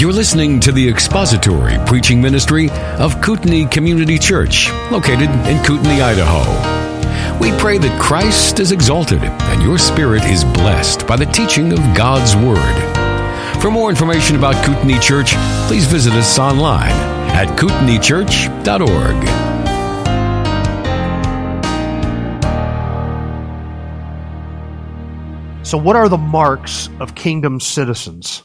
You're listening to the expository preaching ministry of Kootenai Community Church, located in Kootenai, Idaho. We pray that Christ is exalted and your spirit is blessed by the teaching of God's Word. For more information about Kootenai Church, please visit us online at kootenaichurch.org. So, what are the marks of kingdom citizens?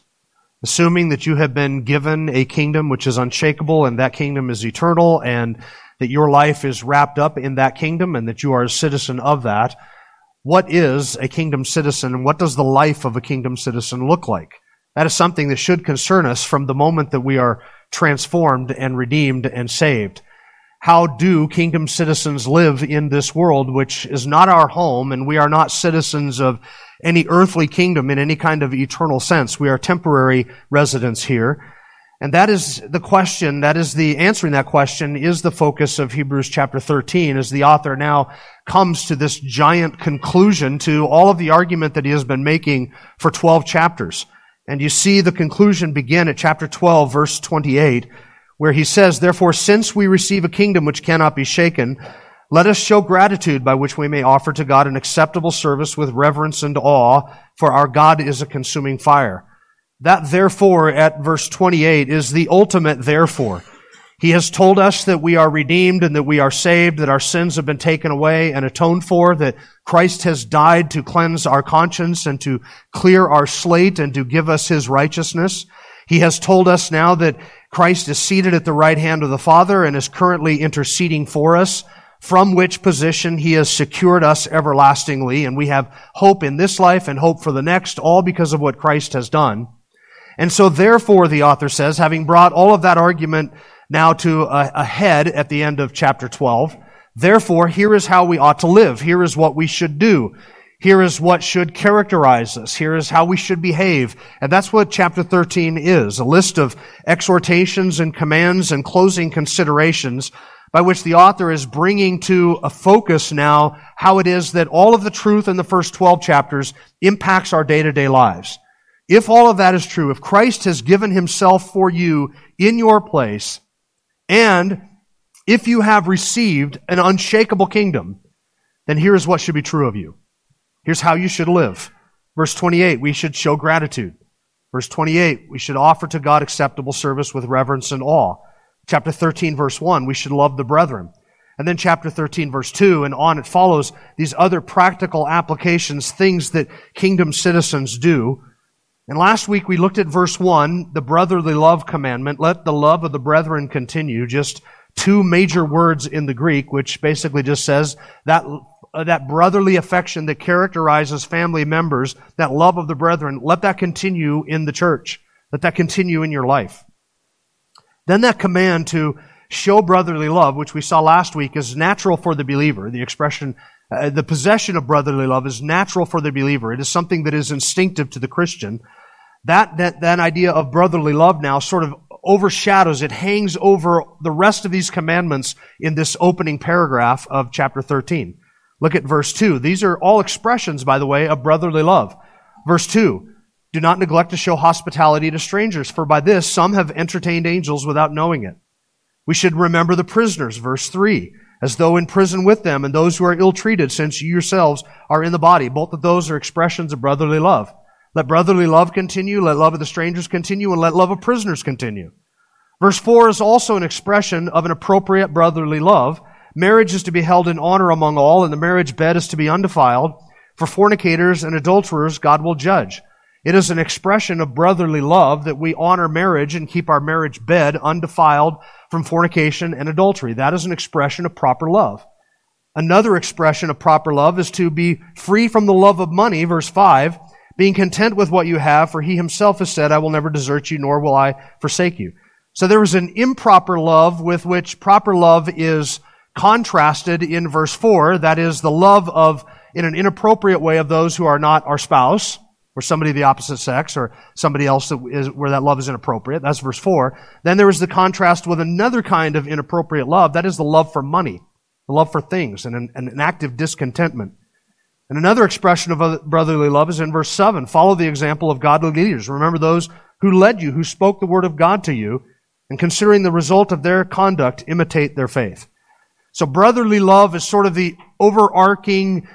Assuming that you have been given a kingdom which is unshakable and that kingdom is eternal and that your life is wrapped up in that kingdom and that you are a citizen of that, what is a kingdom citizen and what does the life of a kingdom citizen look like? That is something that should concern us from the moment that we are transformed and redeemed and saved. How do kingdom citizens live in this world, which is not our home, and we are not citizens of any earthly kingdom in any kind of eternal sense? We are temporary residents here. And that is the question, that is the answering that question is the focus of Hebrews chapter 13 as the author now comes to this giant conclusion to all of the argument that he has been making for 12 chapters. And you see the conclusion begin at chapter 12 verse 28 where he says, Therefore, since we receive a kingdom which cannot be shaken, let us show gratitude by which we may offer to God an acceptable service with reverence and awe, for our God is a consuming fire. That therefore at verse 28 is the ultimate therefore. He has told us that we are redeemed and that we are saved, that our sins have been taken away and atoned for, that Christ has died to cleanse our conscience and to clear our slate and to give us his righteousness. He has told us now that Christ is seated at the right hand of the Father and is currently interceding for us, from which position he has secured us everlastingly, and we have hope in this life and hope for the next, all because of what Christ has done. And so therefore, the author says, having brought all of that argument now to a, a head at the end of chapter 12, therefore, here is how we ought to live. Here is what we should do. Here is what should characterize us. Here is how we should behave. And that's what chapter 13 is. A list of exhortations and commands and closing considerations by which the author is bringing to a focus now how it is that all of the truth in the first 12 chapters impacts our day-to-day lives. If all of that is true, if Christ has given himself for you in your place, and if you have received an unshakable kingdom, then here is what should be true of you. Here's how you should live. Verse 28, we should show gratitude. Verse 28, we should offer to God acceptable service with reverence and awe. Chapter 13, verse 1, we should love the brethren. And then chapter 13, verse 2, and on it follows these other practical applications, things that kingdom citizens do. And last week we looked at verse 1, the brotherly love commandment. Let the love of the brethren continue. Just two major words in the Greek, which basically just says that uh, that brotherly affection that characterizes family members, that love of the brethren, let that continue in the church. Let that continue in your life. Then that command to show brotherly love, which we saw last week, is natural for the believer. The expression, uh, the possession of brotherly love is natural for the believer. It is something that is instinctive to the Christian. That, that, that idea of brotherly love now sort of overshadows, it hangs over the rest of these commandments in this opening paragraph of chapter 13. Look at verse 2. These are all expressions, by the way, of brotherly love. Verse 2. Do not neglect to show hospitality to strangers, for by this some have entertained angels without knowing it. We should remember the prisoners, verse 3, as though in prison with them, and those who are ill treated, since you yourselves are in the body. Both of those are expressions of brotherly love. Let brotherly love continue, let love of the strangers continue, and let love of prisoners continue. Verse 4 is also an expression of an appropriate brotherly love Marriage is to be held in honor among all, and the marriage bed is to be undefiled. For fornicators and adulterers, God will judge. It is an expression of brotherly love that we honor marriage and keep our marriage bed undefiled from fornication and adultery. That is an expression of proper love. Another expression of proper love is to be free from the love of money, verse 5, being content with what you have, for he himself has said, I will never desert you, nor will I forsake you. So there is an improper love with which proper love is contrasted in verse 4, that is the love of, in an inappropriate way, of those who are not our spouse, or somebody of the opposite sex, or somebody else that is, where that love is inappropriate. That's verse 4. Then there is the contrast with another kind of inappropriate love, that is the love for money, the love for things, and an, an active discontentment. And another expression of brotherly love is in verse 7. Follow the example of godly leaders. Remember those who led you, who spoke the word of God to you, and considering the result of their conduct, imitate their faith. So brotherly love is sort of the overarching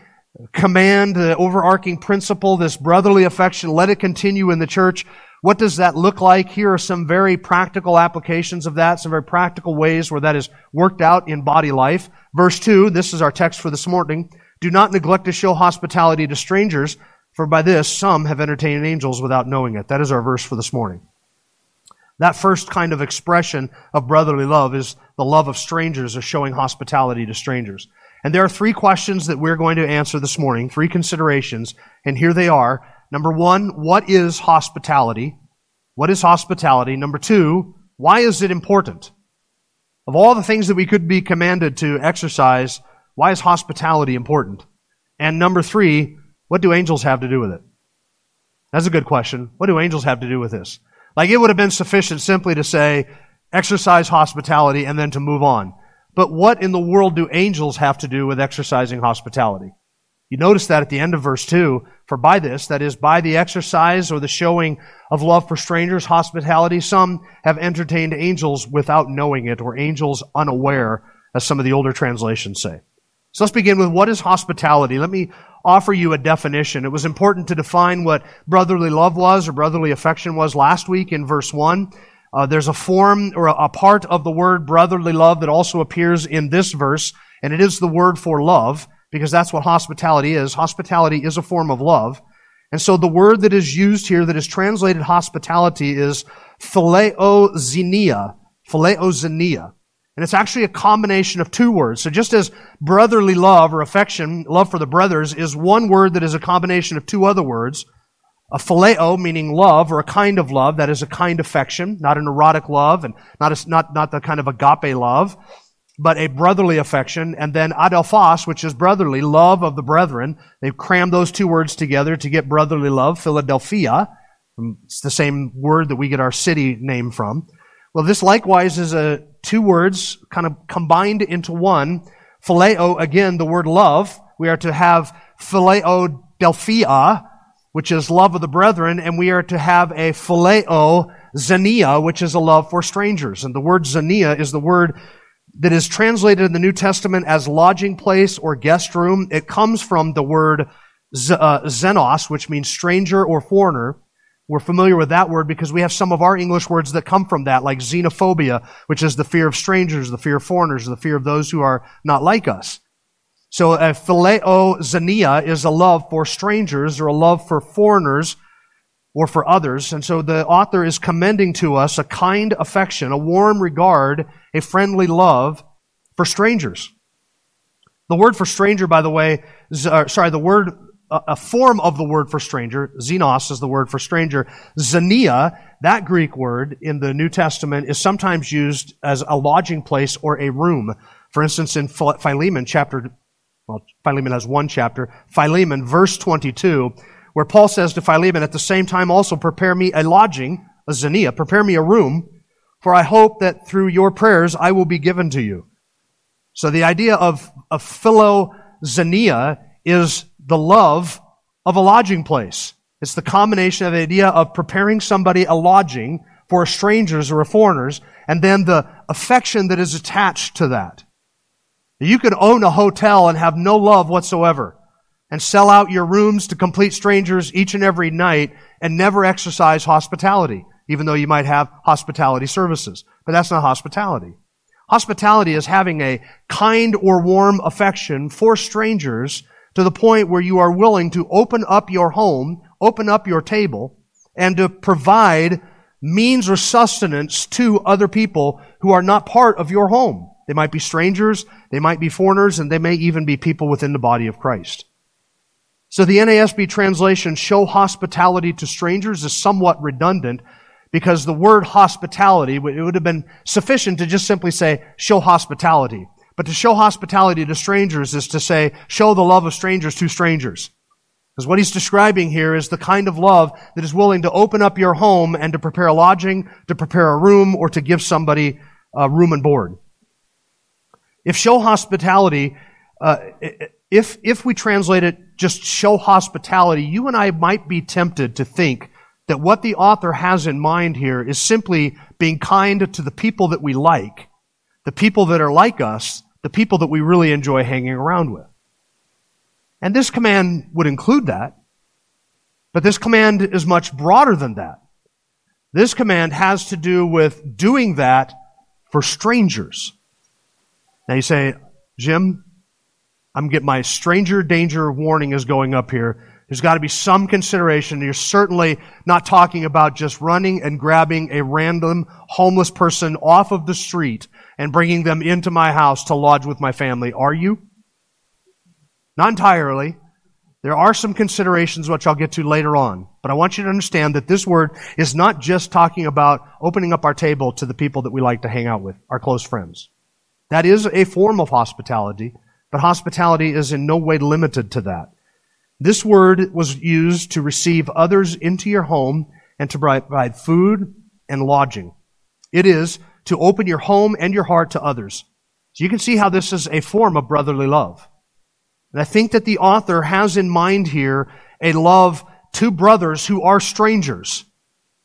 command, the overarching principle, this brotherly affection. Let it continue in the church. What does that look like? Here are some very practical applications of that, some very practical ways where that is worked out in body life. Verse 2, this is our text for this morning. Do not neglect to show hospitality to strangers, for by this some have entertained angels without knowing it. That is our verse for this morning. That first kind of expression of brotherly love is the love of strangers or showing hospitality to strangers. And there are three questions that we're going to answer this morning, three considerations, and here they are. Number one, what is hospitality? What is hospitality? Number two, why is it important? Of all the things that we could be commanded to exercise, why is hospitality important? And number three, what do angels have to do with it? That's a good question. What do angels have to do with this? Like it would have been sufficient simply to say, exercise hospitality and then to move on. But what in the world do angels have to do with exercising hospitality? You notice that at the end of verse 2, for by this, that is, by the exercise or the showing of love for strangers, hospitality, some have entertained angels without knowing it, or angels unaware, as some of the older translations say. So let's begin with what is hospitality? Let me offer you a definition. It was important to define what brotherly love was or brotherly affection was last week in verse 1. Uh, there's a form or a, part of the word brotherly love that also appears in this verse, and it is the word for love because that's what hospitality is. Hospitality is a form of love. And so the word that is used here that is translated hospitality is phileoxenia. Phileoxenia. And it's actually a combination of two words. So just as brotherly love or affection, love for the brothers, is one word that is a combination of two other words, a phileo, meaning love, or a kind of love, that is a kind affection, not an erotic love, and not, a, not, not the kind of agape love but a brotherly affection, and then adelphos, which is brotherly, love of the brethren. They've crammed those two words together to get brotherly love, Philadelphia. It's the same word that we get our city name from. Well, this likewise is a two words kind of combined into one. Phileo, again, the word love. We are to have phileo delphia, which is love of the brethren, and we are to have a phileo xenia, which is a love for strangers. And the word xenia is the word that is translated in the New Testament as lodging place or guest room. It comes from the word uh, xenos, which means stranger or foreigner. We're familiar with that word because we have some of our English words that come from that, like xenophobia, which is the fear of strangers, the fear of foreigners, the fear of those who are not like us. So a phileo xenia is a love for strangers or a love for foreigners or for others. And so the author is commending to us a kind affection, a warm regard, a friendly love for strangers. The word for stranger, by the way, uh, sorry, the word, a form of the word for stranger, xenos is the word for stranger. Xenia, that Greek word in the New Testament is sometimes used as a lodging place or a room. For instance, in Philemon chapter, well, Philemon has one chapter, Philemon verse 22, where Paul says to Philemon, at the same time also prepare me a lodging, a xenia, prepare me a room, for I hope that through your prayers I will be given to you. So the idea of, of philoxenia is the love of a lodging place. It's the combination of the idea of preparing somebody a lodging for strangers or foreigners, and then the affection that is attached to that. You could own a hotel and have no love whatsoever and sell out your rooms to complete strangers each and every night and never exercise hospitality, even though you might have hospitality services. But that's not hospitality. Hospitality is having a kind or warm affection for strangers to the point where you are willing to open up your home, open up your table, and to provide means or sustenance to other people who are not part of your home. They might be strangers, they might be foreigners, and they may even be people within the body of Christ. So the NASB translation, show hospitality to strangers, is somewhat redundant because the word hospitality, it would have been sufficient to just simply say, show hospitality. But to show hospitality to strangers is to say, show the love of strangers to strangers. Because what he's describing here is the kind of love that is willing to open up your home and to prepare a lodging, to prepare a room, or to give somebody a room and board. If show hospitality, uh, if, if we translate it just show hospitality, you and I might be tempted to think that what the author has in mind here is simply being kind to the people that we like, the people that are like us, the people that we really enjoy hanging around with. And this command would include that, but this command is much broader than that. This command has to do with doing that for strangers. Now you say, Jim, I'm getting my stranger danger warning is going up here. There's got to be some consideration. You're certainly not talking about just running and grabbing a random homeless person off of the street and bringing them into my house to lodge with my family, are you? Not entirely. There are some considerations which I'll get to later on. But I want you to understand that this word is not just talking about opening up our table to the people that we like to hang out with, our close friends. That is a form of hospitality, but hospitality is in no way limited to that. This word was used to receive others into your home and to provide food and lodging. It is to open your home and your heart to others. So you can see how this is a form of brotherly love. And I think that the author has in mind here a love to brothers who are strangers.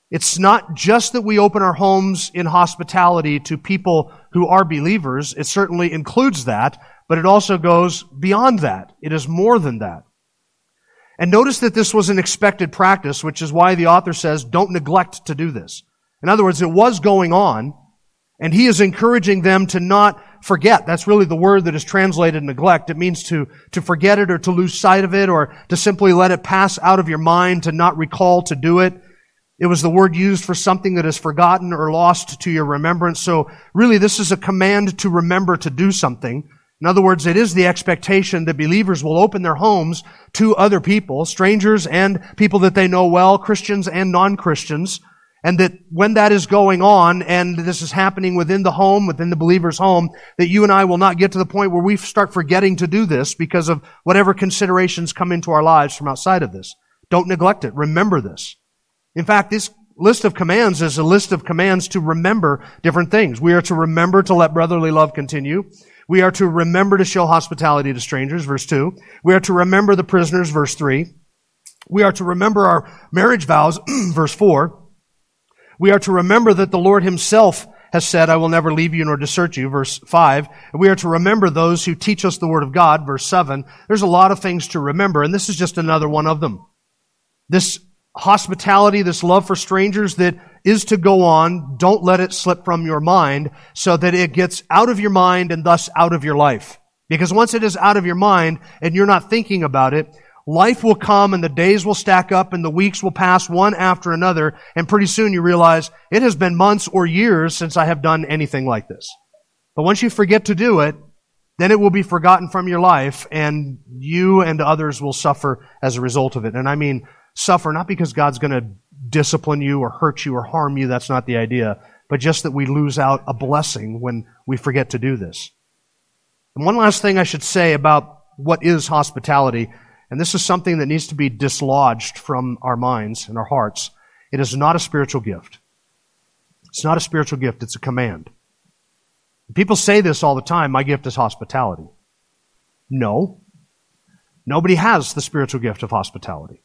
It's not just that we open our homes in hospitality to people who are believers. It certainly includes that, but it also goes beyond that. It is more than that. And notice that this was an expected practice, which is why the author says, don't neglect to do this. In other words, it was going on, and he is encouraging them to not forget. That's really the word that is translated neglect. It means to, to forget it or to lose sight of it or to simply let it pass out of your mind, to not recall to do it. It was the word used for something that is forgotten or lost to your remembrance. So really this is a command to remember to do something. In other words, it is the expectation that believers will open their homes to other people, strangers and people that they know well, Christians and non-Christians, and that when that is going on and this is happening within the home, within the believer's home, that you and I will not get to the point where we start forgetting to do this because of whatever considerations come into our lives from outside of this. Don't neglect it. Remember this. In fact, this list of commands is a list of commands to remember different things. We are to remember to let brotherly love continue. We are to remember to show hospitality to strangers, verse 2. We are to remember the prisoners, verse 3. We are to remember our marriage vows, verse 4. We are to remember that the Lord himself has said, I will never leave you nor desert you, verse 5. And we are to remember those who teach us the word of God, verse 7. There's a lot of things to remember, and this is just another one of them. This hospitality, this love for strangers that is to go on, don't let it slip from your mind so that it gets out of your mind and thus out of your life. Because once it is out of your mind and you're not thinking about it, life will come and the days will stack up and the weeks will pass one after another and pretty soon you realize it has been months or years since I have done anything like this. But once you forget to do it, then it will be forgotten from your life and you and others will suffer as a result of it. And I mean suffer, not because God's going to discipline you or hurt you or harm you. That's not the idea. But just that we lose out a blessing when we forget to do this. And one last thing I should say about what is hospitality, and this is something that needs to be dislodged from our minds and our hearts. It is not a spiritual gift. It's not a spiritual gift, it's a command. People say this all the time my gift is hospitality. No. Nobody has the spiritual gift of hospitality.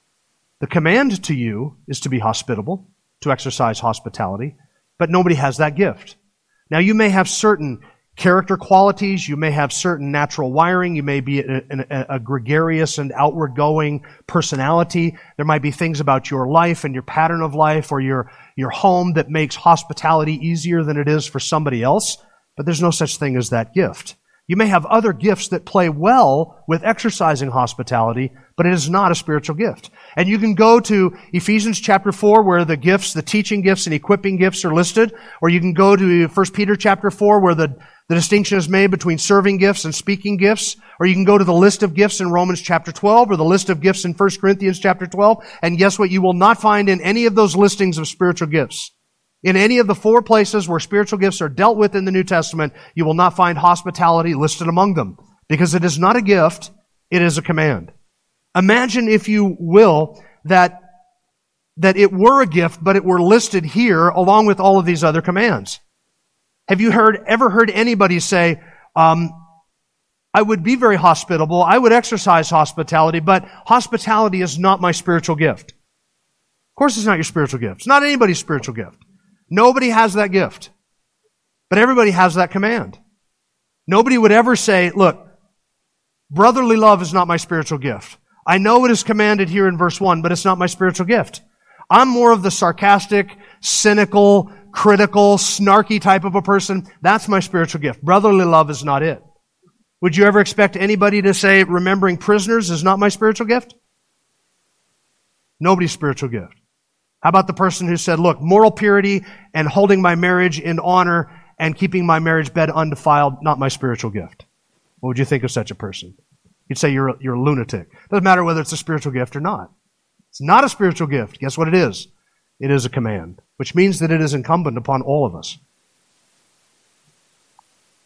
The command to you is to be hospitable, to exercise hospitality, but nobody has that gift. Now you may have certain character qualities, you may have certain natural wiring, you may be a, a, a, gregarious and outward going personality. There might be things about your life and your pattern of life or your, your home that makes hospitality easier than it is for somebody else, but there's no such thing as that gift. You may have other gifts that play well with exercising hospitality, but it is not a spiritual gift. And you can go to Ephesians chapter 4 where the gifts, the teaching gifts and equipping gifts are listed, or you can go to 1 Peter chapter 4 where the, the distinction is made between serving gifts and speaking gifts, or you can go to the list of gifts in Romans chapter 12 or the list of gifts in 1 Corinthians chapter 12, and guess what? You will not find in any of those listings of spiritual gifts in any of the four places where spiritual gifts are dealt with in the New Testament, you will not find hospitality listed among them. Because it is not a gift, it is a command. Imagine, if you will, that, that it were a gift, but it were listed here along with all of these other commands. Have you heard, ever heard anybody say, um, I would be very hospitable, I would exercise hospitality, but hospitality is not my spiritual gift? Of course it's not your spiritual gift. It's not anybody's spiritual gift. Nobody has that gift. But everybody has that command. Nobody would ever say, look, brotherly love is not my spiritual gift. I know it is commanded here in verse 1, but it's not my spiritual gift. I'm more of the sarcastic, cynical, critical, snarky type of a person. That's my spiritual gift. Brotherly love is not it. Would you ever expect anybody to say remembering prisoners is not my spiritual gift? Nobody's spiritual gift. How about the person who said, look, moral purity and holding my marriage in honor and keeping my marriage bed undefiled, not my spiritual gift? What would you think of such a person? You'd say you're a, you're a lunatic. Doesn't matter whether it's a spiritual gift or not. It's not a spiritual gift. Guess what it is? It is a command, which means that it is incumbent upon all of us.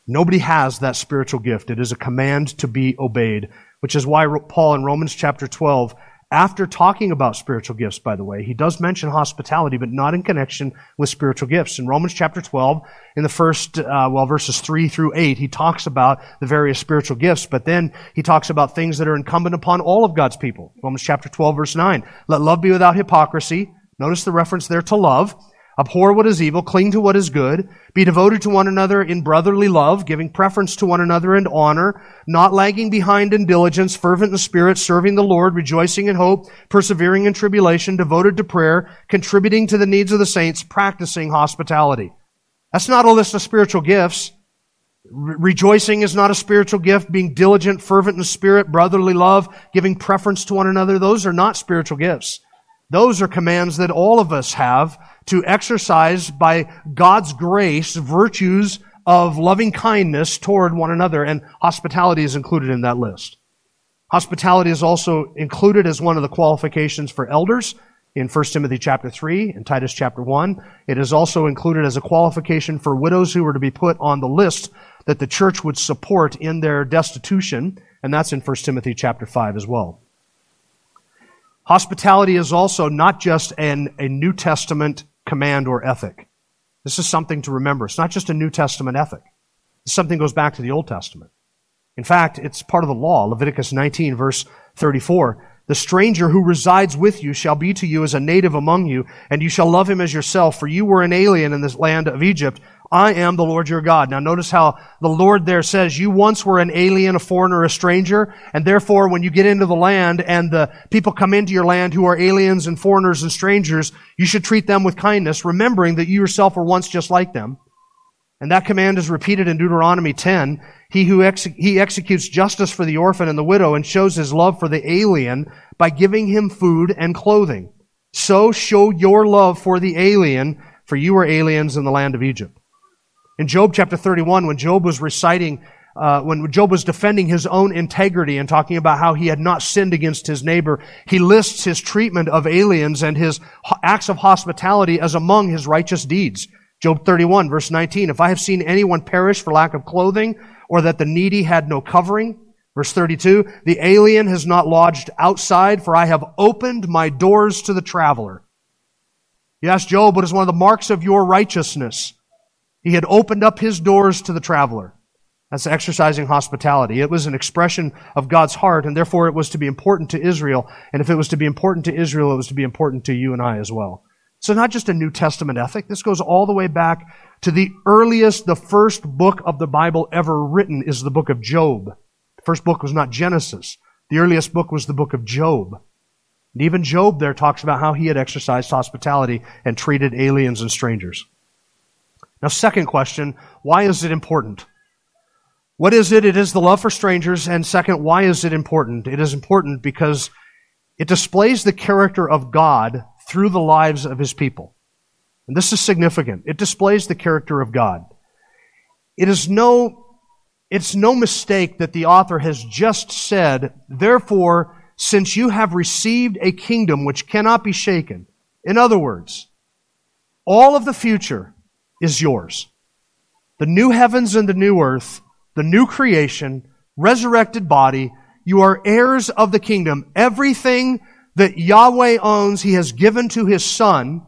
Nobody has that spiritual gift. It is a command to be obeyed, which is why Paul in Romans chapter 12 after talking about spiritual gifts, by the way, he does mention hospitality, but not in connection with spiritual gifts. In Romans chapter 12, in the first, uh, well, verses 3 through 8, he talks about the various spiritual gifts, but then he talks about things that are incumbent upon all of God's people. Romans chapter 12, verse 9. Let love be without hypocrisy. Notice the reference there to love. Abhor what is evil, cling to what is good, be devoted to one another in brotherly love, giving preference to one another in honor, not lagging behind in diligence, fervent in spirit, serving the Lord, rejoicing in hope, persevering in tribulation, devoted to prayer, contributing to the needs of the saints, practicing hospitality. That's not a list of spiritual gifts. Re- rejoicing is not a spiritual gift. Being diligent, fervent in spirit, brotherly love, giving preference to one another, those are not spiritual gifts. Those are commands that all of us have to exercise by God's grace virtues of loving kindness toward one another, and hospitality is included in that list. Hospitality is also included as one of the qualifications for elders in 1 Timothy chapter 3 and Titus chapter 1. It is also included as a qualification for widows who were to be put on the list that the church would support in their destitution, and that's in 1 Timothy chapter 5 as well. Hospitality is also not just an, a New Testament command or ethic. This is something to remember. It's not just a New Testament ethic. something goes back to the Old Testament. In fact, it's part of the law. Leviticus 19 verse 34. The stranger who resides with you shall be to you as a native among you, and you shall love him as yourself, for you were an alien in this land of Egypt. I am the Lord your God. Now notice how the Lord there says, you once were an alien, a foreigner, a stranger, and therefore when you get into the land and the people come into your land who are aliens and foreigners and strangers, you should treat them with kindness, remembering that you yourself were once just like them. And that command is repeated in Deuteronomy 10. He who ex- he executes justice for the orphan and the widow and shows his love for the alien by giving him food and clothing. So show your love for the alien, for you were aliens in the land of Egypt. In Job chapter 31, when Job was reciting, uh, when Job was defending his own integrity and talking about how he had not sinned against his neighbor, he lists his treatment of aliens and his acts of hospitality as among his righteous deeds. Job 31 verse 19, if I have seen anyone perish for lack of clothing, or that the needy had no covering, Verse 32, the alien has not lodged outside, for I have opened my doors to the traveler. Yes, Job, what is one of the marks of your righteousness? He had opened up his doors to the traveler. That's exercising hospitality. It was an expression of God's heart, and therefore it was to be important to Israel. And if it was to be important to Israel, it was to be important to you and I as well. So not just a New Testament ethic. This goes all the way back to the earliest, the first book of the Bible ever written is the book of Job. The first book was not Genesis. The earliest book was the book of Job. And even Job there talks about how he had exercised hospitality and treated aliens and strangers. Now, second question, why is it important? What is it? It is the love for strangers. And second, why is it important? It is important because it displays the character of God through the lives of his people. And this is significant. It displays the character of God. It is no, it's no mistake that the author has just said, therefore, since you have received a kingdom which cannot be shaken, in other words, all of the future is yours. The new heavens and the new earth, the new creation, resurrected body, you are heirs of the kingdom. Everything that Yahweh owns, He has given to His Son,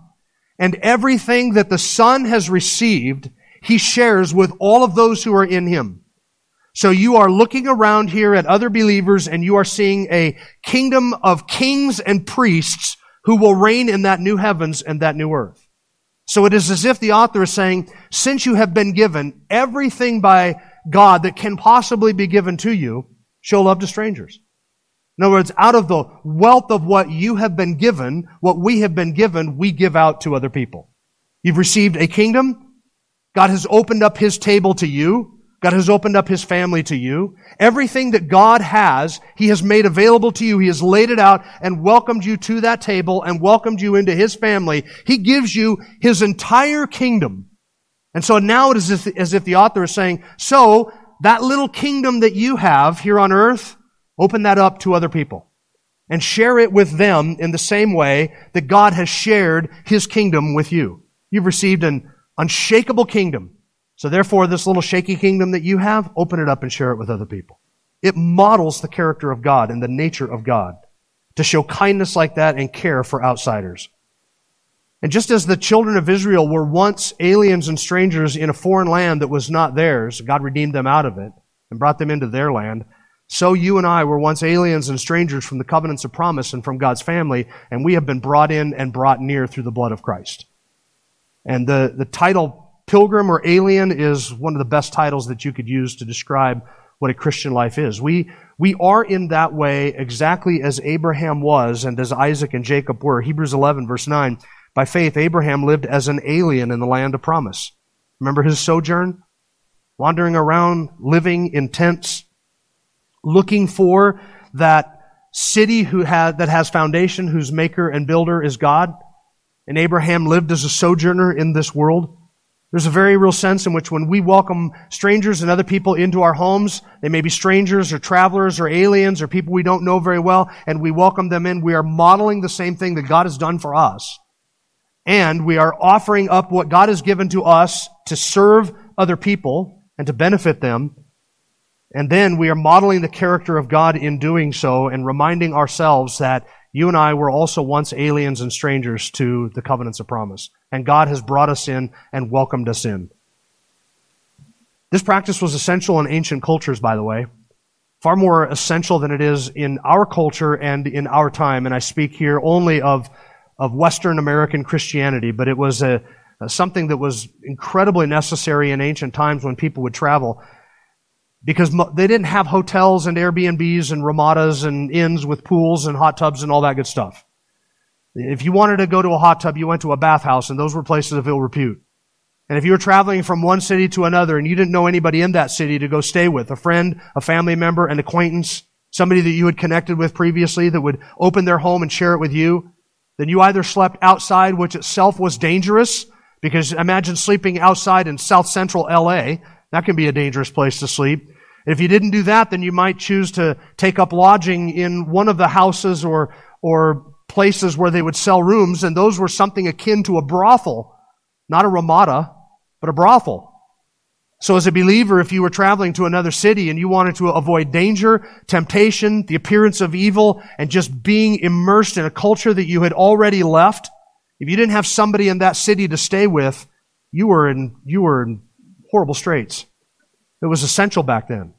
and everything that the Son has received, He shares with all of those who are in Him. So you are looking around here at other believers and you are seeing a kingdom of kings and priests who will reign in that new heavens and that new earth. So it is as if the author is saying, since you have been given everything by God that can possibly be given to you, show love to strangers. In other words, out of the wealth of what you have been given, what we have been given, we give out to other people. You've received a kingdom. God has opened up His table to you. God has opened up His family to you. Everything that God has, He has made available to you. He has laid it out and welcomed you to that table and welcomed you into His family. He gives you His entire kingdom. And so now it is as if, as if the author is saying, so that little kingdom that you have here on earth, open that up to other people and share it with them in the same way that God has shared His kingdom with you. You've received an unshakable kingdom so therefore, this little shaky kingdom that you have, open it up and share it with other people. It models the character of God and the nature of God to show kindness like that and care for outsiders. And just as the children of Israel were once aliens and strangers in a foreign land that was not theirs, God redeemed them out of it and brought them into their land. So you and I were once aliens and strangers from the covenants of promise and from God's family, and we have been brought in and brought near through the blood of Christ. And the, the title Pilgrim or alien is one of the best titles that you could use to describe what a Christian life is. We, we are in that way exactly as Abraham was and as Isaac and Jacob were. Hebrews 11 verse 9. By faith, Abraham lived as an alien in the land of promise. Remember his sojourn? Wandering around, living in tents, looking for that city who had, that has foundation, whose maker and builder is God. And Abraham lived as a sojourner in this world. There's a very real sense in which when we welcome strangers and other people into our homes, they may be strangers or travelers or aliens or people we don't know very well, and we welcome them in, we are modeling the same thing that God has done for us. And we are offering up what God has given to us to serve other people and to benefit them. And then we are modeling the character of God in doing so and reminding ourselves that you and I were also once aliens and strangers to the covenants of promise. And God has brought us in and welcomed us in. This practice was essential in ancient cultures, by the way. Far more essential than it is in our culture and in our time. And I speak here only of, of Western American Christianity, but it was a, something that was incredibly necessary in ancient times when people would travel because they didn't have hotels and Airbnbs and Ramadas and inns with pools and hot tubs and all that good stuff. If you wanted to go to a hot tub, you went to a bathhouse, and those were places of ill repute. And if you were traveling from one city to another and you didn't know anybody in that city to go stay with, a friend, a family member, an acquaintance, somebody that you had connected with previously that would open their home and share it with you, then you either slept outside, which itself was dangerous, because imagine sleeping outside in south central LA. That can be a dangerous place to sleep. If you didn't do that, then you might choose to take up lodging in one of the houses or, or places where they would sell rooms, and those were something akin to a brothel. Not a Ramada, but a brothel. So as a believer, if you were traveling to another city and you wanted to avoid danger, temptation, the appearance of evil, and just being immersed in a culture that you had already left, if you didn't have somebody in that city to stay with, you were in, you were in horrible straits. It was essential back then.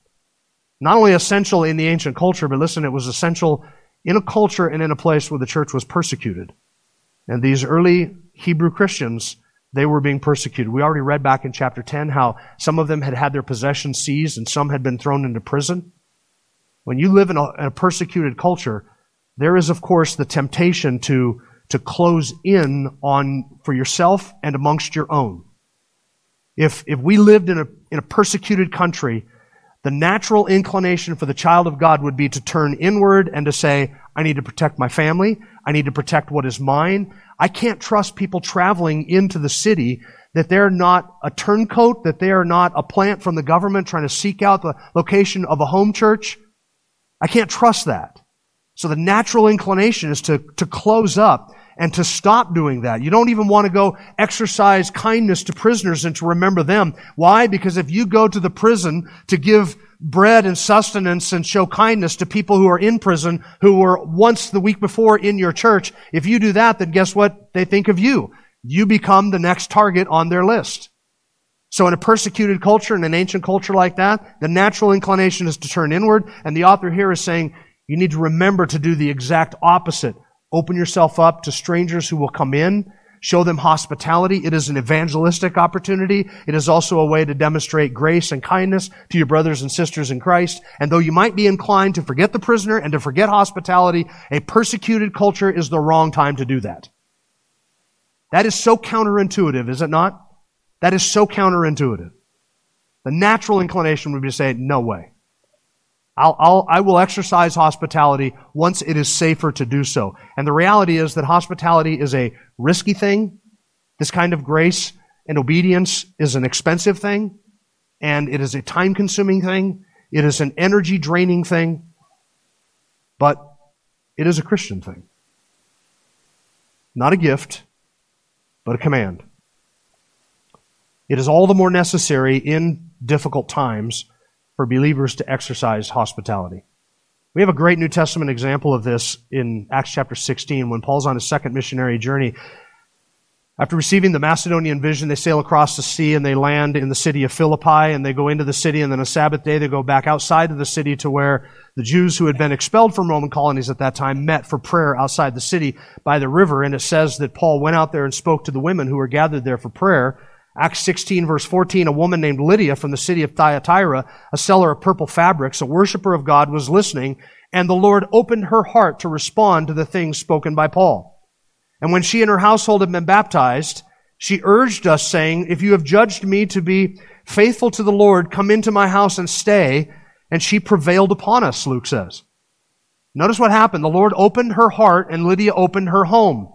Not only essential in the ancient culture, but listen, it was essential in a culture and in a place where the church was persecuted. And these early Hebrew Christians, they were being persecuted. We already read back in chapter 10 how some of them had had their possessions seized and some had been thrown into prison. When you live in a, in a persecuted culture, there is, of course, the temptation to, to close in on for yourself and amongst your own. If, if we lived in a, in a persecuted country, the natural inclination for the child of God would be to turn inward and to say, I need to protect my family. I need to protect what is mine. I can't trust people traveling into the city that they're not a turncoat, that they are not a plant from the government trying to seek out the location of a home church. I can't trust that. So the natural inclination is to, to close up and to stop doing that. You don't even want to go exercise kindness to prisoners and to remember them. Why? Because if you go to the prison to give bread and sustenance and show kindness to people who are in prison who were once the week before in your church, if you do that, then guess what they think of you? You become the next target on their list. So in a persecuted culture, in an ancient culture like that, the natural inclination is to turn inward, and the author here is saying, you need to remember to do the exact opposite Open yourself up to strangers who will come in. Show them hospitality. It is an evangelistic opportunity. It is also a way to demonstrate grace and kindness to your brothers and sisters in Christ. And though you might be inclined to forget the prisoner and to forget hospitality, a persecuted culture is the wrong time to do that. That is so counterintuitive, is it not? That is so counterintuitive. The natural inclination would be to say, no way. I'll, I'll, I will exercise hospitality once it is safer to do so. And the reality is that hospitality is a risky thing. This kind of grace and obedience is an expensive thing. And it is a time consuming thing. It is an energy draining thing. But it is a Christian thing. Not a gift, but a command. It is all the more necessary in difficult times for believers to exercise hospitality. We have a great New Testament example of this in Acts chapter 16 when Paul's on his second missionary journey. After receiving the Macedonian vision, they sail across the sea and they land in the city of Philippi and they go into the city and then a Sabbath day they go back outside of the city to where the Jews who had been expelled from Roman colonies at that time met for prayer outside the city by the river. And it says that Paul went out there and spoke to the women who were gathered there for prayer. Acts 16 verse 14, a woman named Lydia from the city of Thyatira, a seller of purple fabrics, a worshiper of God, was listening, and the Lord opened her heart to respond to the things spoken by Paul. And when she and her household had been baptized, she urged us saying, if you have judged me to be faithful to the Lord, come into my house and stay. And she prevailed upon us, Luke says. Notice what happened. The Lord opened her heart and Lydia opened her home.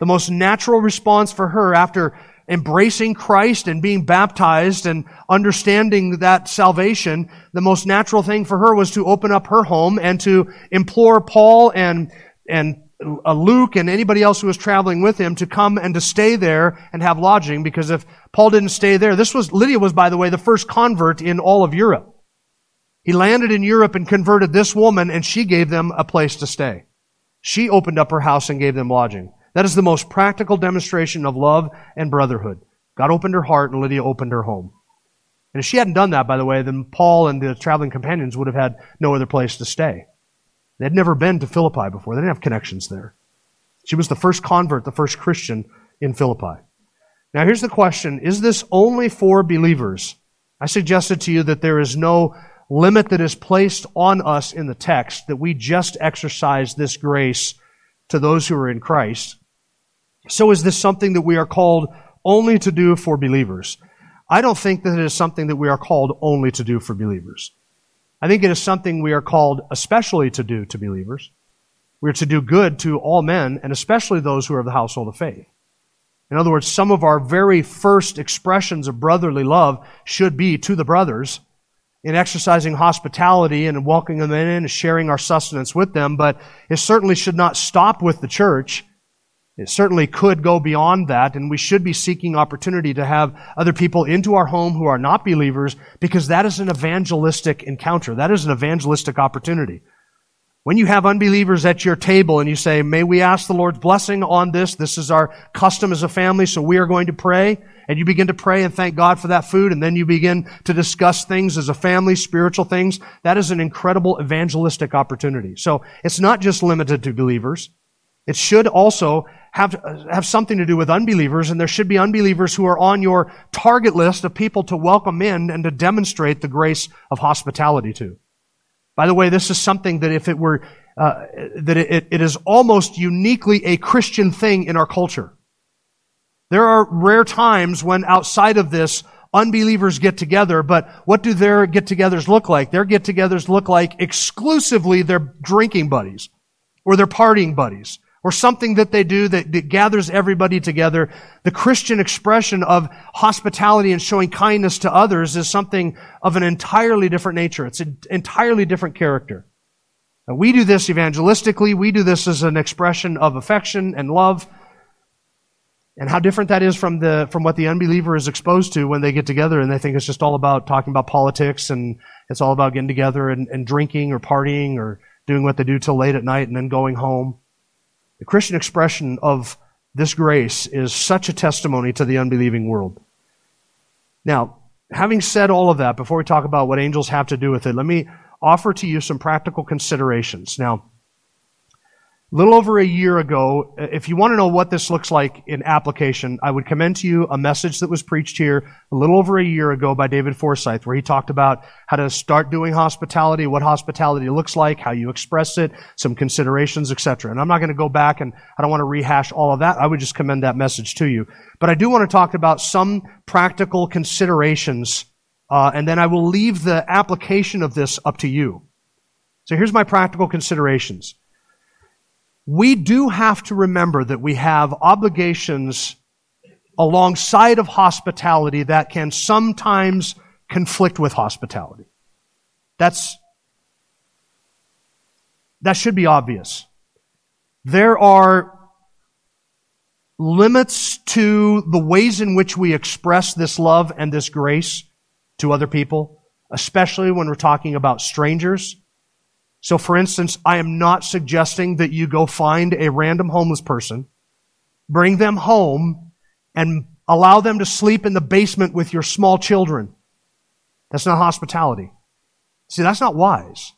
The most natural response for her after embracing Christ and being baptized and understanding that salvation, the most natural thing for her was to open up her home and to implore Paul and, and uh, Luke and anybody else who was traveling with him to come and to stay there and have lodging because if Paul didn't stay there, this was, Lydia was, by the way, the first convert in all of Europe. He landed in Europe and converted this woman and she gave them a place to stay. She opened up her house and gave them lodging. That is the most practical demonstration of love and brotherhood. God opened her heart and Lydia opened her home. And if she hadn't done that, by the way, then Paul and the traveling companions would have had no other place to stay. They had never been to Philippi before. They didn't have connections there. She was the first convert, the first Christian in Philippi. Now here's the question. Is this only for believers? I suggested to you that there is no limit that is placed on us in the text, that we just exercise this grace to those who are in Christ. So is this something that we are called only to do for believers? I don't think that it is something that we are called only to do for believers. I think it is something we are called especially to do to believers. We are to do good to all men, and especially those who are of the household of faith. In other words, some of our very first expressions of brotherly love should be to the brothers in exercising hospitality and welcoming them in and sharing our sustenance with them, but it certainly should not stop with the church. It certainly could go beyond that, and we should be seeking opportunity to have other people into our home who are not believers because that is an evangelistic encounter. That is an evangelistic opportunity. When you have unbelievers at your table and you say, may we ask the Lord's blessing on this? This is our custom as a family, so we are going to pray. And you begin to pray and thank God for that food, and then you begin to discuss things as a family, spiritual things. That is an incredible evangelistic opportunity. So it's not just limited to believers. It should also have, have something to do with unbelievers, and there should be unbelievers who are on your target list of people to welcome in and to demonstrate the grace of hospitality to. By the way, this is something that if it were, uh, that it, it is almost uniquely a Christian thing in our culture. There are rare times when outside of this, unbelievers get together, but what do their get-togethers look like? Their get-togethers look like exclusively their drinking buddies or their partying buddies or something that they do that, that, gathers everybody together. The Christian expression of hospitality and showing kindness to others is something of an entirely different nature. It's an entirely different character. Now, we do this evangelistically. We do this as an expression of affection and love. And how different that is from the, from what the unbeliever is exposed to when they get together and they think it's just all about talking about politics and it's all about getting together and, and drinking or partying or doing what they do till late at night and then going home. The Christian expression of this grace is such a testimony to the unbelieving world. Now, having said all of that, before we talk about what angels have to do with it, let me offer to you some practical considerations. Now, A little over a year ago, if you want to know what this looks like in application, I would commend to you a message that was preached here a little over a year ago by David Forsyth, where he talked about how to start doing hospitality, what hospitality looks like, how you express it, some considerations, etc. And I'm not going to go back and I don't want to rehash all of that. I would just commend that message to you. But I do want to talk about some practical considerations, uh, and then I will leave the application of this up to you. So here's my practical considerations we do have to remember that we have obligations alongside of hospitality that can sometimes conflict with hospitality. That's, that should be obvious. There are limits to the ways in which we express this love and this grace to other people, especially when we're talking about strangers. So, for instance, I am not suggesting that you go find a random homeless person, bring them home, and allow them to sleep in the basement with your small children. That's not hospitality. See, that's not wise.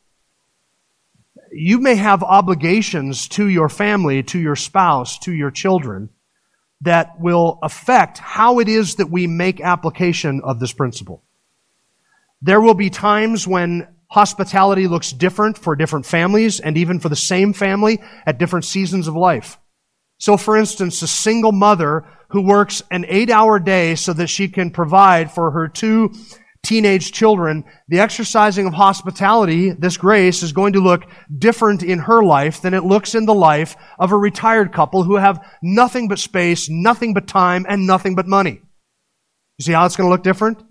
You may have obligations to your family, to your spouse, to your children that will affect how it is that we make application of this principle. There will be times when Hospitality looks different for different families and even for the same family at different seasons of life. So for instance, a single mother who works an eight hour day so that she can provide for her two teenage children, the exercising of hospitality, this grace, is going to look different in her life than it looks in the life of a retired couple who have nothing but space, nothing but time, and nothing but money. You see how it's going to look different?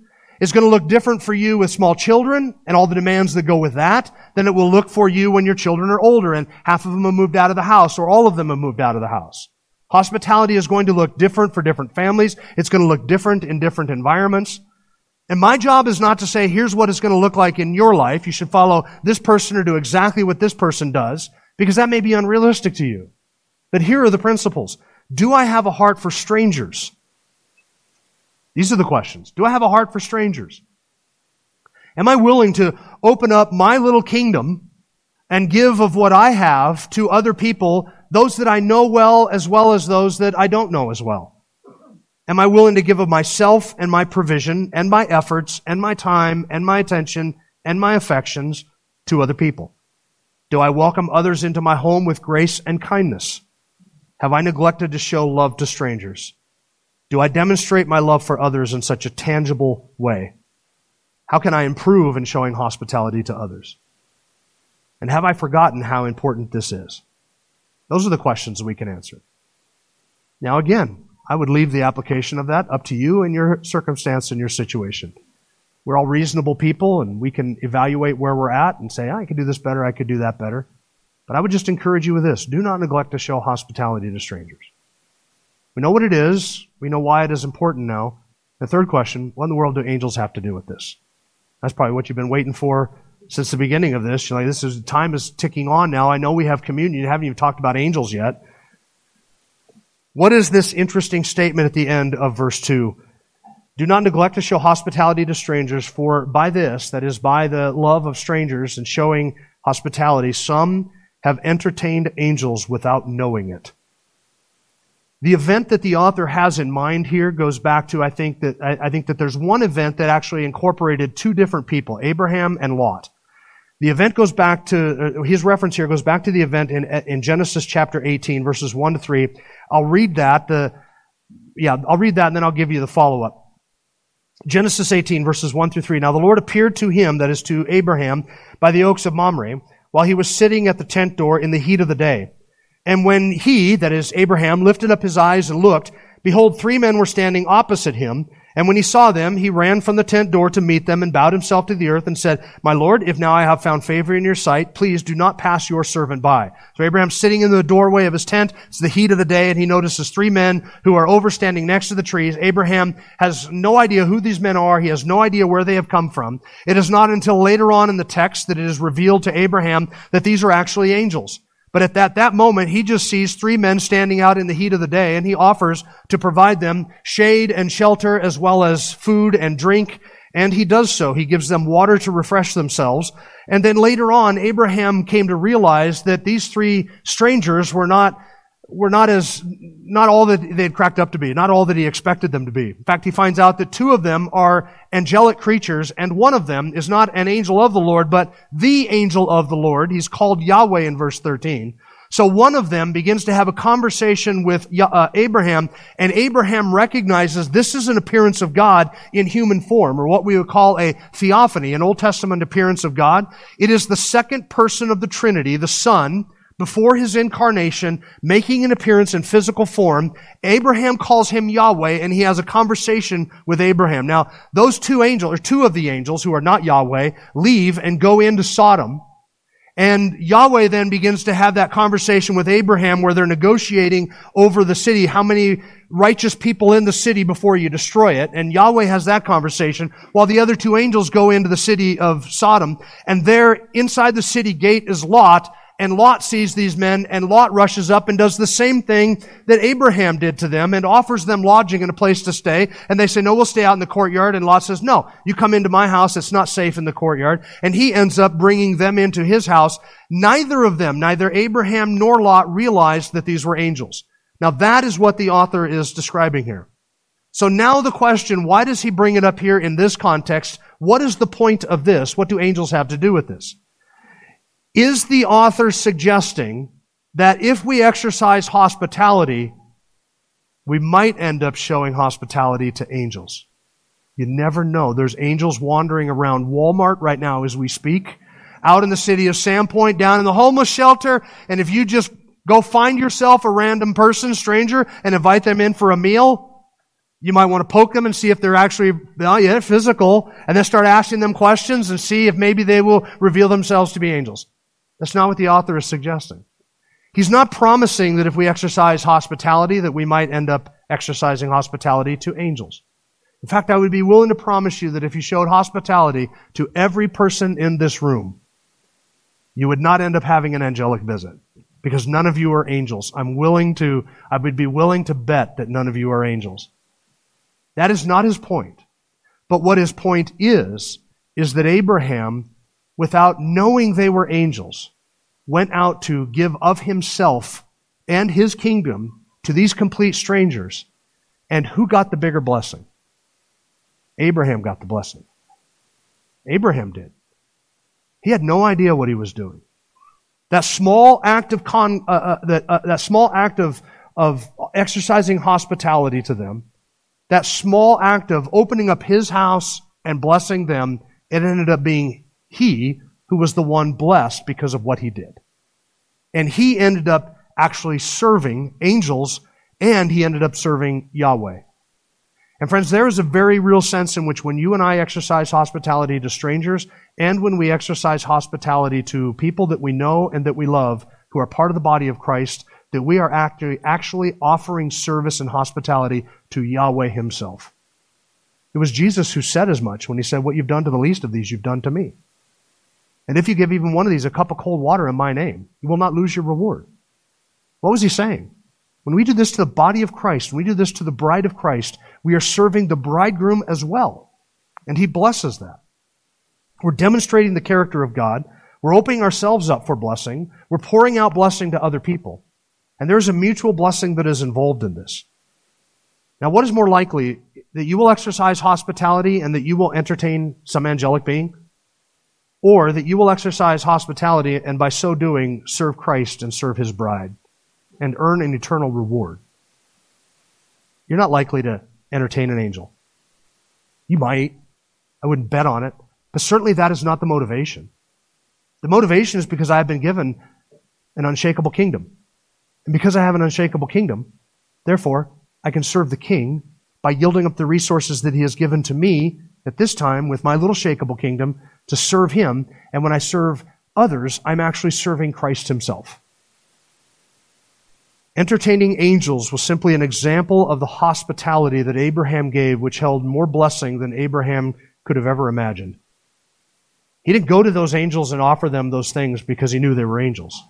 Is going to look different for you with small children and all the demands that go with that than it will look for you when your children are older and half of them have moved out of the house or all of them have moved out of the house. Hospitality is going to look different for different families. It's going to look different in different environments. And my job is not to say, here's what it's going to look like in your life. You should follow this person or do exactly what this person does, because that may be unrealistic to you. But here are the principles. Do I have a heart for strangers? These are the questions. Do I have a heart for strangers? Am I willing to open up my little kingdom and give of what I have to other people, those that I know well as well as those that I don't know as well? Am I willing to give of myself and my provision and my efforts and my time and my attention and my affections to other people? Do I welcome others into my home with grace and kindness? Have I neglected to show love to strangers? Do I demonstrate my love for others in such a tangible way? How can I improve in showing hospitality to others? And have I forgotten how important this is? Those are the questions we can answer. Now, again, I would leave the application of that up to you and your circumstance and your situation. We're all reasonable people and we can evaluate where we're at and say, ah, I could do this better, I could do that better. But I would just encourage you with this do not neglect to show hospitality to strangers. We know what it is. We know why it is important now. The third question, what in the world do angels have to do with this? That's probably what you've been waiting for since the beginning of this. You're like, this is, time is ticking on now. I know we have communion. You haven't even talked about angels yet. What is this interesting statement at the end of verse 2? Do not neglect to show hospitality to strangers, for by this, that is, by the love of strangers and showing hospitality, some have entertained angels without knowing it. The event that the author has in mind here goes back to, I think that, I, think that there's one event that actually incorporated two different people, Abraham and Lot. The event goes back to, uh, his reference here goes back to the event in, in Genesis chapter 18, verses 1 to 3. I'll read that, the, yeah, I'll read that and then I'll give you the follow up. Genesis 18, verses 1 through 3. Now the Lord appeared to him, that is to Abraham, by the oaks of Mamre, while he was sitting at the tent door in the heat of the day. And when he, that is Abraham, lifted up his eyes and looked, behold, three men were standing opposite him. And when he saw them, he ran from the tent door to meet them and bowed himself to the earth and said, My Lord, if now I have found favor in your sight, please do not pass your servant by. So Abraham's sitting in the doorway of his tent. It's the heat of the day and he notices three men who are overstanding next to the trees. Abraham has no idea who these men are. He has no idea where they have come from. It is not until later on in the text that it is revealed to Abraham that these are actually angels. But at that, that moment, he just sees three men standing out in the heat of the day, and he offers to provide them shade and shelter as well as food and drink. And he does so. He gives them water to refresh themselves. And then later on, Abraham came to realize that these three strangers were not, were not as, not all that they had cracked up to be, not all that he expected them to be. In fact, he finds out that two of them are angelic creatures, and one of them is not an angel of the Lord, but the angel of the Lord. He's called Yahweh in verse 13. So one of them begins to have a conversation with uh, Abraham, and Abraham recognizes this is an appearance of God in human form, or what we would call a theophany, an Old Testament appearance of God. It is the second person of the Trinity, the Son, before his incarnation, making an appearance in physical form. Abraham calls him Yahweh, and he has a conversation with Abraham. Now, those two angels, or two of the angels who are not Yahweh, leave and go into Sodom. And Yahweh then begins to have that conversation with Abraham where they're negotiating over the city, how many righteous people in the city before you destroy it. And Yahweh has that conversation while the other two angels go into the city of Sodom. And there inside the city gate is Lot and Lot sees these men, and Lot rushes up and does the same thing that Abraham did to them and offers them lodging and a place to stay. And they say, no, we'll stay out in the courtyard. And Lot says, no, you come into my house. It's not safe in the courtyard. And he ends up bringing them into his house. Neither of them, neither Abraham nor Lot realized that these were angels. Now that is what the author is describing here. So now the question, why does he bring it up here in this context? What is the point of this? What do angels have to do with this? Is the author suggesting that if we exercise hospitality, we might end up showing hospitality to angels? You never know. There's angels wandering around Walmart right now as we speak, out in the city of Sandpoint, down in the homeless shelter, and if you just go find yourself a random person, stranger, and invite them in for a meal, you might want to poke them and see if they're actually, well, yeah, physical, and then start asking them questions and see if maybe they will reveal themselves to be angels. That's not what the author is suggesting. He's not promising that if we exercise hospitality that we might end up exercising hospitality to angels. In fact, I would be willing to promise you that if you showed hospitality to every person in this room, you would not end up having an angelic visit because none of you are angels. I'm willing to, I would be willing to bet that none of you are angels. That is not his point. But what his point is, is that Abraham, without knowing they were angels, went out to give of himself and his kingdom to these complete strangers. And who got the bigger blessing? Abraham got the blessing. Abraham did. He had no idea what he was doing. That small act of con, uh, uh, that, uh, that small act of, of exercising hospitality to them, that small act of opening up his house and blessing them, it ended up being he who was the one blessed because of what he did. And he ended up actually serving angels and he ended up serving Yahweh. And friends, there is a very real sense in which when you and I exercise hospitality to strangers and when we exercise hospitality to people that we know and that we love who are part of the body of Christ, that we are actually, actually offering service and hospitality to Yahweh himself. It was Jesus who said as much when he said, What you've done to the least of these, you've done to me. And if you give even one of these a cup of cold water in my name, you will not lose your reward. What was he saying? When we do this to the body of Christ, when we do this to the bride of Christ, we are serving the bridegroom as well. And he blesses that. We're demonstrating the character of God. We're opening ourselves up for blessing. We're pouring out blessing to other people. And there's a mutual blessing that is involved in this. Now, what is more likely? That you will exercise hospitality and that you will entertain some angelic being? Or that you will exercise hospitality and by so doing serve Christ and serve his bride and earn an eternal reward. You're not likely to entertain an angel. You might. I wouldn't bet on it. But certainly that is not the motivation. The motivation is because I have been given an unshakable kingdom. And because I have an unshakable kingdom, therefore, I can serve the king by yielding up the resources that he has given to me at this time with my little shakable kingdom to serve Him. And when I serve others, I'm actually serving Christ Himself. Entertaining angels was simply an example of the hospitality that Abraham gave, which held more blessing than Abraham could have ever imagined. He didn't go to those angels and offer them those things because he knew they were angels.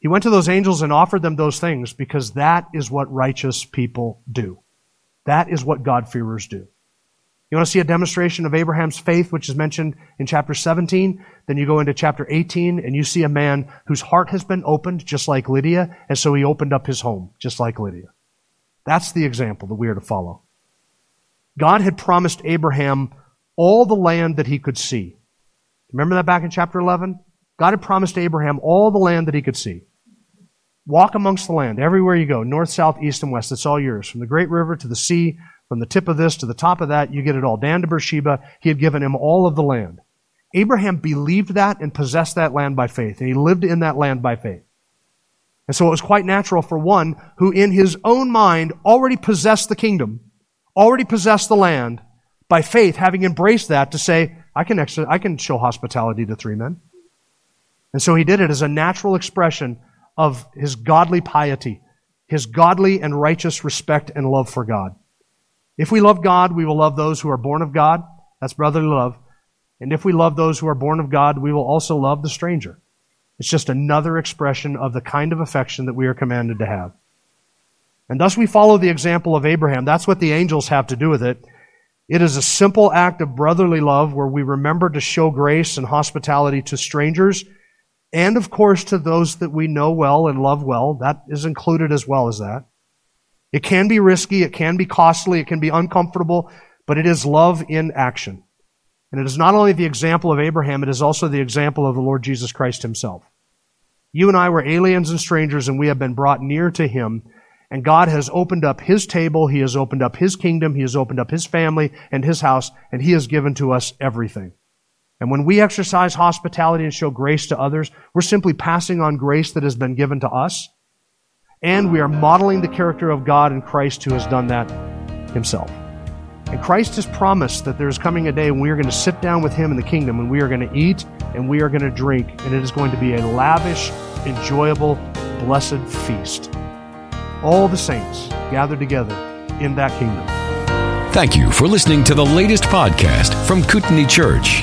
He went to those angels and offered them those things because that is what righteous people do. That is what God-fearers do. You want to see a demonstration of Abraham's faith, which is mentioned in chapter 17? Then you go into chapter 18 and you see a man whose heart has been opened, just like Lydia, and so he opened up his home, just like Lydia. That's the example that we are to follow. God had promised Abraham all the land that he could see. Remember that back in chapter 11? God had promised Abraham all the land that he could see. Walk amongst the land, everywhere you go, north, south, east, and west. It's all yours. From the great river to the sea, from the tip of this to the top of that, you get it all. Dan to Beersheba, he had given him all of the land. Abraham believed that and possessed that land by faith, and he lived in that land by faith. And so it was quite natural for one who in his own mind already possessed the kingdom, already possessed the land, by faith, having embraced that, to say, I can, actually, I can show hospitality to three men. And so he did it as a natural expression of his godly piety, his godly and righteous respect and love for God. If we love God, we will love those who are born of God. That's brotherly love. And if we love those who are born of God, we will also love the stranger. It's just another expression of the kind of affection that we are commanded to have. And thus we follow the example of Abraham. That's what the angels have to do with it. It is a simple act of brotherly love where we remember to show grace and hospitality to strangers and, of course, to those that we know well and love well. That is included as well as that. It can be risky, it can be costly, it can be uncomfortable, but it is love in action. And it is not only the example of Abraham, it is also the example of the Lord Jesus Christ himself. You and I were aliens and strangers, and we have been brought near to him and God has opened up His table, He has opened up His kingdom, He has opened up His family and His house, and He has given to us everything. And when we exercise hospitality and show grace to others, we're simply passing on grace that has been given to us. And we are modeling the character of God in Christ who has done that Himself. And Christ has promised that there is coming a day when we are going to sit down with Him in the kingdom and we are going to eat and we are going to drink, and it is going to be a lavish, enjoyable, blessed feast all the saints gathered together in that kingdom. Thank you for listening to the latest podcast from Kootenai Church.